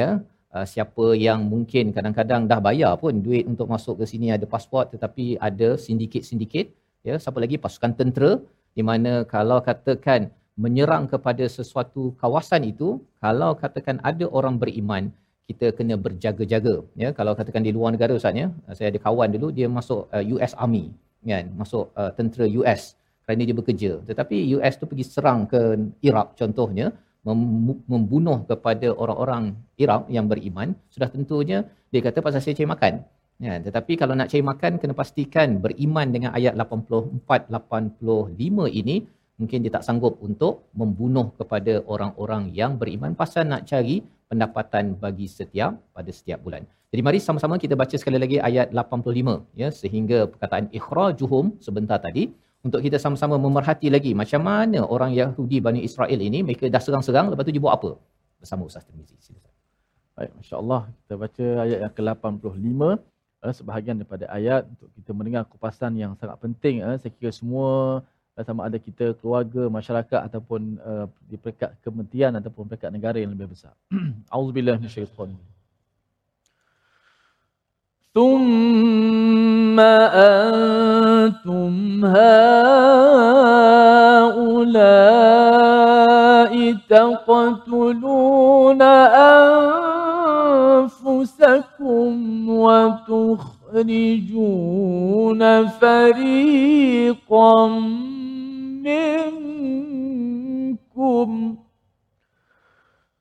ya uh, siapa yang mungkin kadang-kadang dah bayar pun duit untuk masuk ke sini ada pasport tetapi ada sindiket-sindiket ya. Siapa lagi? Pasukan tentera di mana kalau katakan menyerang kepada sesuatu kawasan itu kalau katakan ada orang beriman kita kena berjaga-jaga. Ya kalau katakan di luar negara ustaz ya saya ada kawan dulu dia masuk uh, US Army kan masuk uh, tentera US kerana dia bekerja. Tetapi US tu pergi serang ke Iraq contohnya mem- membunuh kepada orang-orang Iraq yang beriman sudah tentunya dia kata pasal saya cari makan. Ya tetapi kalau nak cari makan kena pastikan beriman dengan ayat 84 85 ini mungkin dia tak sanggup untuk membunuh kepada orang-orang yang beriman pasal nak cari pendapatan bagi setiap pada setiap bulan. Jadi mari sama-sama kita baca sekali lagi ayat 85 ya sehingga perkataan ikhrajuhum sebentar tadi untuk kita sama-sama memerhati lagi macam mana orang Yahudi Bani Israel ini mereka dah serang-serang lepas tu dia buat apa? Bersama Ustaz Tirmizi. Baik, masya-Allah kita baca ayat yang ke-85 eh, sebahagian daripada ayat untuk kita mendengar kupasan yang sangat penting eh. saya kira semua sama ada kita keluarga masyarakat ataupun uh, di peringkat kementerian ataupun peringkat negara yang lebih besar. Auzubillahi minasyaitanir rajim. ثم أنتم هؤلاء تقتلون أنفسكم وتخرجون فريقا منكم.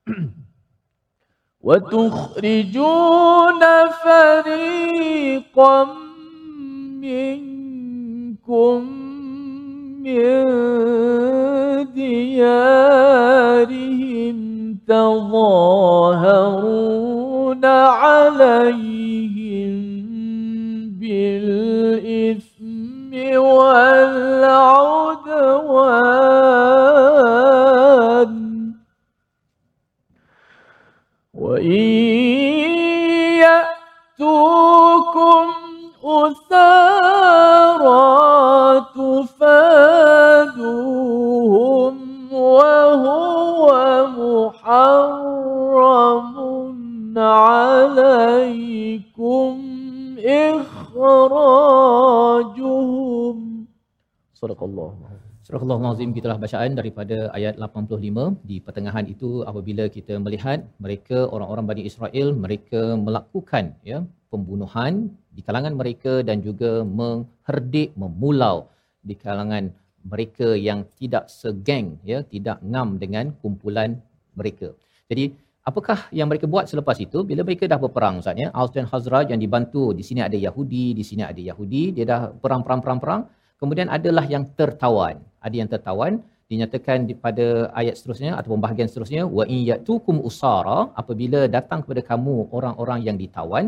وتخرجون فريقا منكم من ديارهم تظاهرون عليهم بالإثم والعدوان. وإن يأتوكم أسارى تفادوهم وهو محرم عليكم إخراجهم Surakallah. Surakallah Nazim, kita telah bacaan daripada ayat 85. Di pertengahan itu, apabila kita melihat mereka, orang-orang Bani Israel, mereka melakukan ya, pembunuhan di kalangan mereka dan juga mengherdik, memulau di kalangan mereka yang tidak segeng, ya, tidak ngam dengan kumpulan mereka. Jadi, apakah yang mereka buat selepas itu? Bila mereka dah berperang, Ustaz, ya, Aus dan Hazraj yang dibantu, di sini ada Yahudi, di sini ada Yahudi, dia dah perang-perang-perang-perang, kemudian adalah yang tertawan. Ada yang tertawan dinyatakan di pada ayat seterusnya ataupun bahagian seterusnya wa in yatukum usara apabila datang kepada kamu orang-orang yang ditawan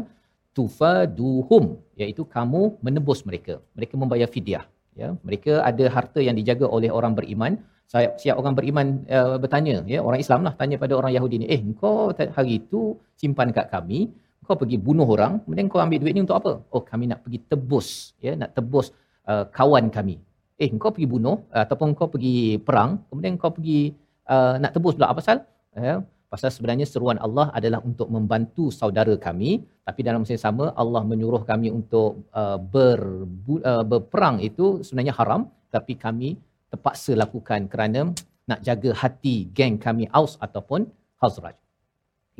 tufaduhum iaitu kamu menebus mereka. Mereka membayar fidyah ya. Mereka ada harta yang dijaga oleh orang beriman. Saya siap orang beriman uh, bertanya ya orang Islam lah tanya pada orang Yahudi ni eh kau hari itu simpan kat kami kau pergi bunuh orang kemudian kau ambil duit ni untuk apa? Oh kami nak pergi tebus ya nak tebus uh, kawan kami. Eh kau pergi bunuh ataupun kau pergi perang kemudian kau pergi uh, nak tebus pula. Apa pasal? Ya pasal sebenarnya seruan Allah adalah untuk membantu saudara kami. Tapi dalam masa yang sama Allah menyuruh kami untuk uh, ber, uh, berperang itu sebenarnya haram. Tapi kami terpaksa lakukan kerana nak jaga hati geng kami Aus ataupun Hazraj.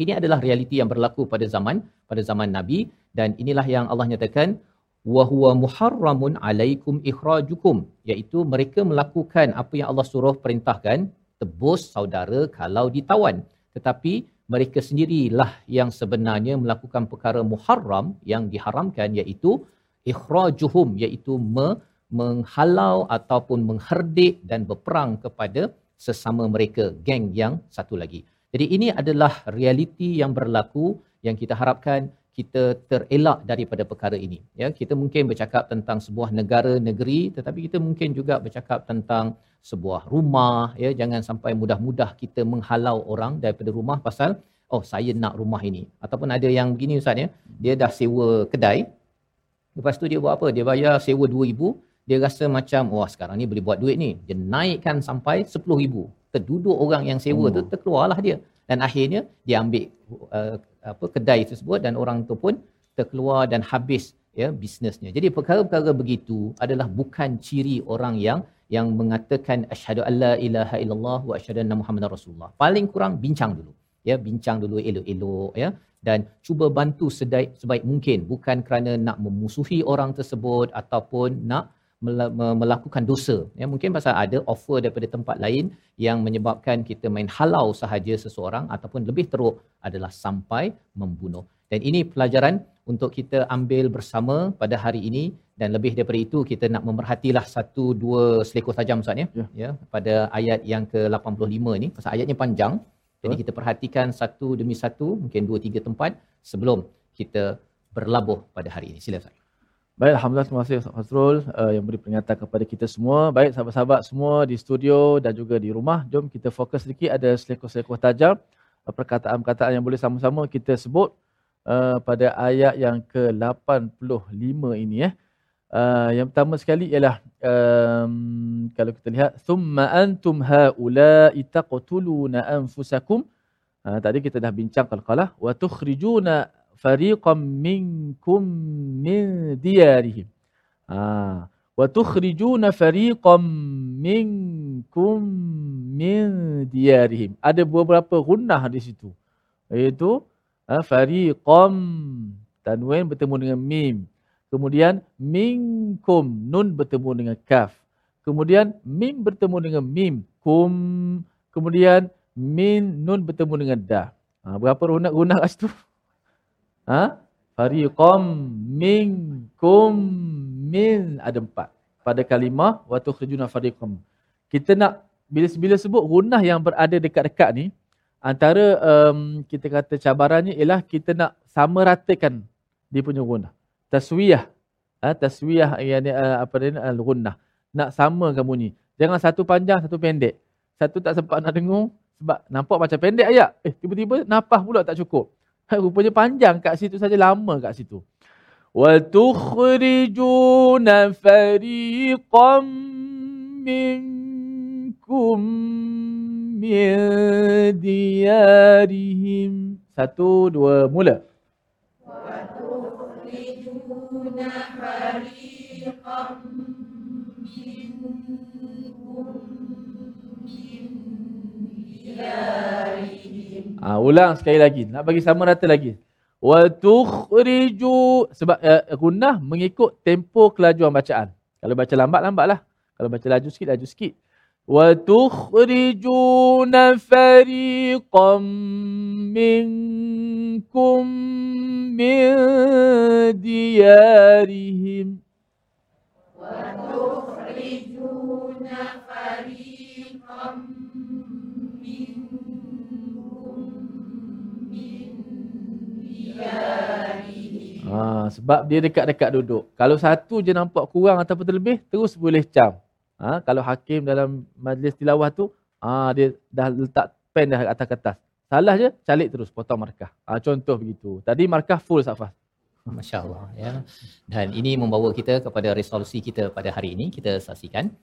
Ini adalah realiti yang berlaku pada zaman pada zaman Nabi. Dan inilah yang Allah nyatakan wa huwa muharramun alaikum ikhrajukum iaitu mereka melakukan apa yang Allah suruh perintahkan tebus saudara kalau ditawan. Tetapi mereka sendirilah yang sebenarnya melakukan perkara muharram yang diharamkan iaitu ikhrajuhum iaitu me- menghalau ataupun mengherdik dan berperang kepada sesama mereka geng yang satu lagi. Jadi ini adalah realiti yang berlaku yang kita harapkan kita terelak daripada perkara ini. Ya, kita mungkin bercakap tentang sebuah negara negeri tetapi kita mungkin juga bercakap tentang sebuah rumah ya jangan sampai mudah-mudah kita menghalau orang daripada rumah pasal oh saya nak rumah ini ataupun ada yang begini ustaz ya dia dah sewa kedai Lepas tu dia buat apa? Dia bayar sewa 2000, dia rasa macam wah sekarang ni boleh buat duit ni. Dia naikkan sampai 10000. Terduduk orang yang sewa oh. tu terkeluarlah dia. Dan akhirnya dia ambil uh, apa kedai tersebut dan orang tu pun terkeluar dan habis ya bisnesnya. Jadi perkara-perkara begitu adalah bukan ciri orang yang yang mengatakan asyhadu alla ilaha illallah wa asyhadu anna muhammadar rasulullah. Paling kurang bincang dulu. Ya, bincang dulu elok-elok ya dan cuba bantu sebaik sebaik mungkin bukan kerana nak memusuhi orang tersebut ataupun nak melakukan dosa. Ya, mungkin pasal ada offer daripada tempat lain yang menyebabkan kita main halau sahaja seseorang ataupun lebih teruk adalah sampai membunuh. Dan ini pelajaran untuk kita ambil bersama pada hari ini dan lebih daripada itu kita nak memerhatilah satu dua selekor tajam Ustaz ya. ya. ya pada ayat yang ke-85 ni pasal ayatnya panjang. Jadi kita perhatikan satu demi satu mungkin dua tiga tempat sebelum kita berlabuh pada hari ini. Sila Ustaz. Baik, Alhamdulillah terima kasih Ustaz Fazrul uh, yang beri peringatan kepada kita semua. Baik, sahabat-sahabat semua di studio dan juga di rumah. Jom kita fokus sedikit ada selekor-selekor tajam. Uh, perkataan-perkataan yang boleh sama-sama kita sebut uh, pada ayat yang ke-85 ini. Eh. Uh, yang pertama sekali ialah um, kalau kita lihat thumma antum haula'i taqtuluna anfusakum uh, tadi kita dah bincang qalqalah wa tukhrijuna fariqam minkum min diyarihim. Ha. Wa tukhrijuna fariqam minkum min diyarihim. Ada beberapa gunnah di situ. Iaitu ha, fariqam tanwin bertemu dengan mim. Kemudian minkum nun bertemu dengan kaf. Kemudian mim bertemu dengan mim. Kum. Kemudian min nun bertemu dengan dah. Ha, berapa guna guna kat situ? Ha? Fariqam minkum min ada empat. Pada kalimah wa tukhrijuna fariqam. Kita nak bila bila sebut gunah yang berada dekat-dekat ni antara um, kita kata cabarannya ialah kita nak sama ratakan dia punya gunah. Taswiyah. Ha, taswiyah yang uh, apa dia al gunah. Nak samakan bunyi. Jangan satu panjang satu pendek. Satu tak sempat nak dengung sebab nampak macam pendek ayat. Eh tiba-tiba nafas pula tak cukup. Rupanya panjang kat situ saja lama kat situ. Wa tukhrijuna fariqam minkum min diyarihim. Satu, dua, mula. Wa tukhrijuna fariqam minkum min diyarihim. Ha, ulang sekali lagi. Nak bagi sama rata lagi. Wa tukhriju sebab uh, gunnah mengikut tempo kelajuan bacaan. Kalau baca lambat lambatlah. Kalau baca laju sikit laju sikit. Wa tukhrijuna fariqam minkum min diyarihim. Wa tukhrijuna Ha, sebab dia dekat-dekat duduk. Kalau satu je nampak kurang ataupun terlebih, terus boleh cam. Ha, kalau hakim dalam majlis tilawah tu, ha, dia dah letak pen dah atas kertas. Salah je, calik terus, potong markah. Ha, contoh begitu. Tadi markah full Safas. Masya Allah. Ya. Dan ini membawa kita kepada resolusi kita pada hari ini. Kita saksikan.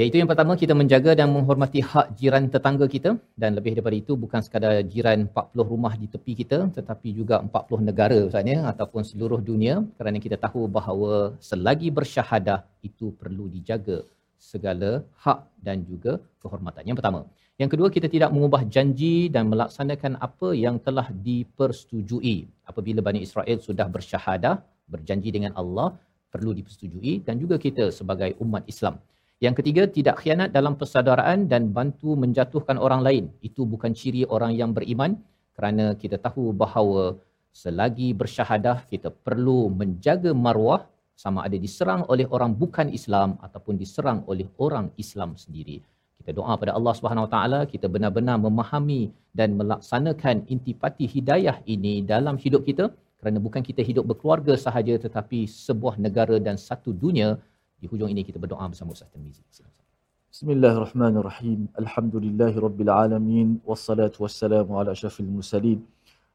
Iaitu yang pertama kita menjaga dan menghormati hak jiran tetangga kita dan lebih daripada itu bukan sekadar jiran 40 rumah di tepi kita tetapi juga 40 negara misalnya ataupun seluruh dunia kerana kita tahu bahawa selagi bersyahadah itu perlu dijaga segala hak dan juga kehormatan. Yang pertama. Yang kedua kita tidak mengubah janji dan melaksanakan apa yang telah dipersetujui. Apabila Bani Israel sudah bersyahadah berjanji dengan Allah perlu dipersetujui dan juga kita sebagai umat Islam yang ketiga, tidak khianat dalam persaudaraan dan bantu menjatuhkan orang lain. Itu bukan ciri orang yang beriman kerana kita tahu bahawa selagi bersyahadah kita perlu menjaga maruah sama ada diserang oleh orang bukan Islam ataupun diserang oleh orang Islam sendiri. Kita doa pada Allah Subhanahu Wa Taala kita benar-benar memahami dan melaksanakan intipati hidayah ini dalam hidup kita kerana bukan kita hidup berkeluarga sahaja tetapi sebuah negara dan satu dunia di hujung ini kita berdoa bersama Ustaz Tirmizi. Bismillahirrahmanirrahim. Alhamdulillahi rabbil alamin wassalatu wassalamu ala asyrafil mursalin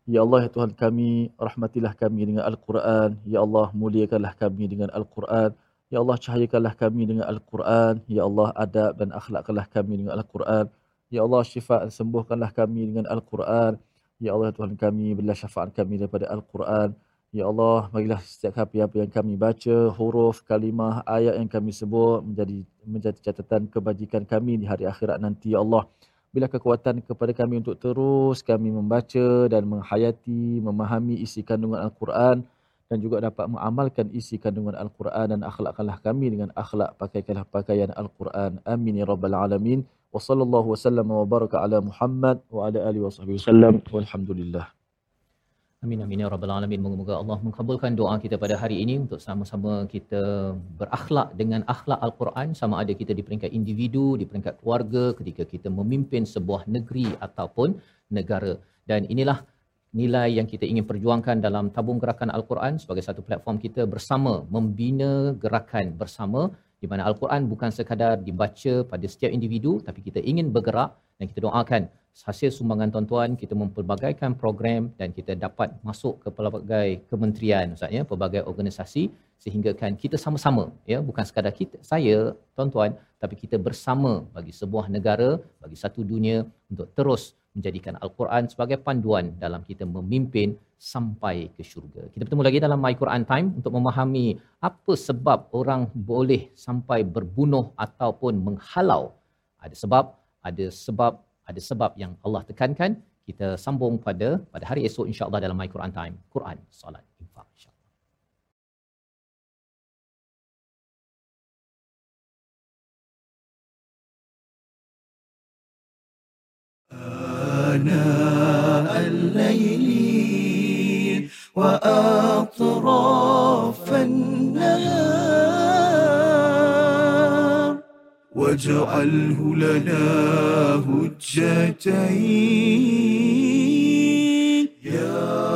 Ya Allah ya Tuhan kami, rahmatilah kami dengan Al-Quran. Ya Allah muliakanlah kami dengan Al-Quran. Ya Allah cahayakanlah kami dengan Al-Quran. Ya Allah adab dan akhlakkanlah kami dengan Al-Quran. Ya Allah syifa sembuhkanlah kami dengan Al-Quran. Ya Allah ya Tuhan kami, berilah syafaat kami daripada Al-Quran. Ya Allah, bagilah setiap kali apa yang kami baca, huruf, kalimah, ayat yang kami sebut menjadi menjadi catatan kebajikan kami di hari akhirat nanti. Ya Allah, bila kekuatan kepada kami untuk terus kami membaca dan menghayati, memahami isi kandungan Al-Quran dan juga dapat mengamalkan isi kandungan Al-Quran dan akhlakkanlah kami dengan akhlak pakaikanlah pakaian Al-Quran. Amin ya rabbal alamin. Wa sallallahu wasallam wa baraka ala Muhammad wa ala alihi wa sahbihi wasallam. Walhamdulillah. Amin amin ya rabbal alamin. Moga-moga Allah mengabulkan doa kita pada hari ini untuk sama-sama kita berakhlak dengan akhlak Al-Quran sama ada kita di peringkat individu, di peringkat keluarga ketika kita memimpin sebuah negeri ataupun negara. Dan inilah nilai yang kita ingin perjuangkan dalam tabung gerakan Al-Quran sebagai satu platform kita bersama membina gerakan bersama di mana Al-Quran bukan sekadar dibaca pada setiap individu tapi kita ingin bergerak dan kita doakan hasil sumbangan tuan-tuan kita mempelbagaikan program dan kita dapat masuk ke pelbagai kementerian maksudnya pelbagai organisasi sehingga kan kita sama-sama ya bukan sekadar kita saya tuan-tuan tapi kita bersama bagi sebuah negara bagi satu dunia untuk terus menjadikan al-Quran sebagai panduan dalam kita memimpin sampai ke syurga. Kita bertemu lagi dalam My Quran Time untuk memahami apa sebab orang boleh sampai berbunuh ataupun menghalau. Ada sebab, ada sebab, ada sebab yang Allah tekankan. Kita sambung pada pada hari esok insya-Allah dalam My Quran Time. Quran, salat, infak insya آناء الليل وأطراف النهار واجعله لنا هجتين. يا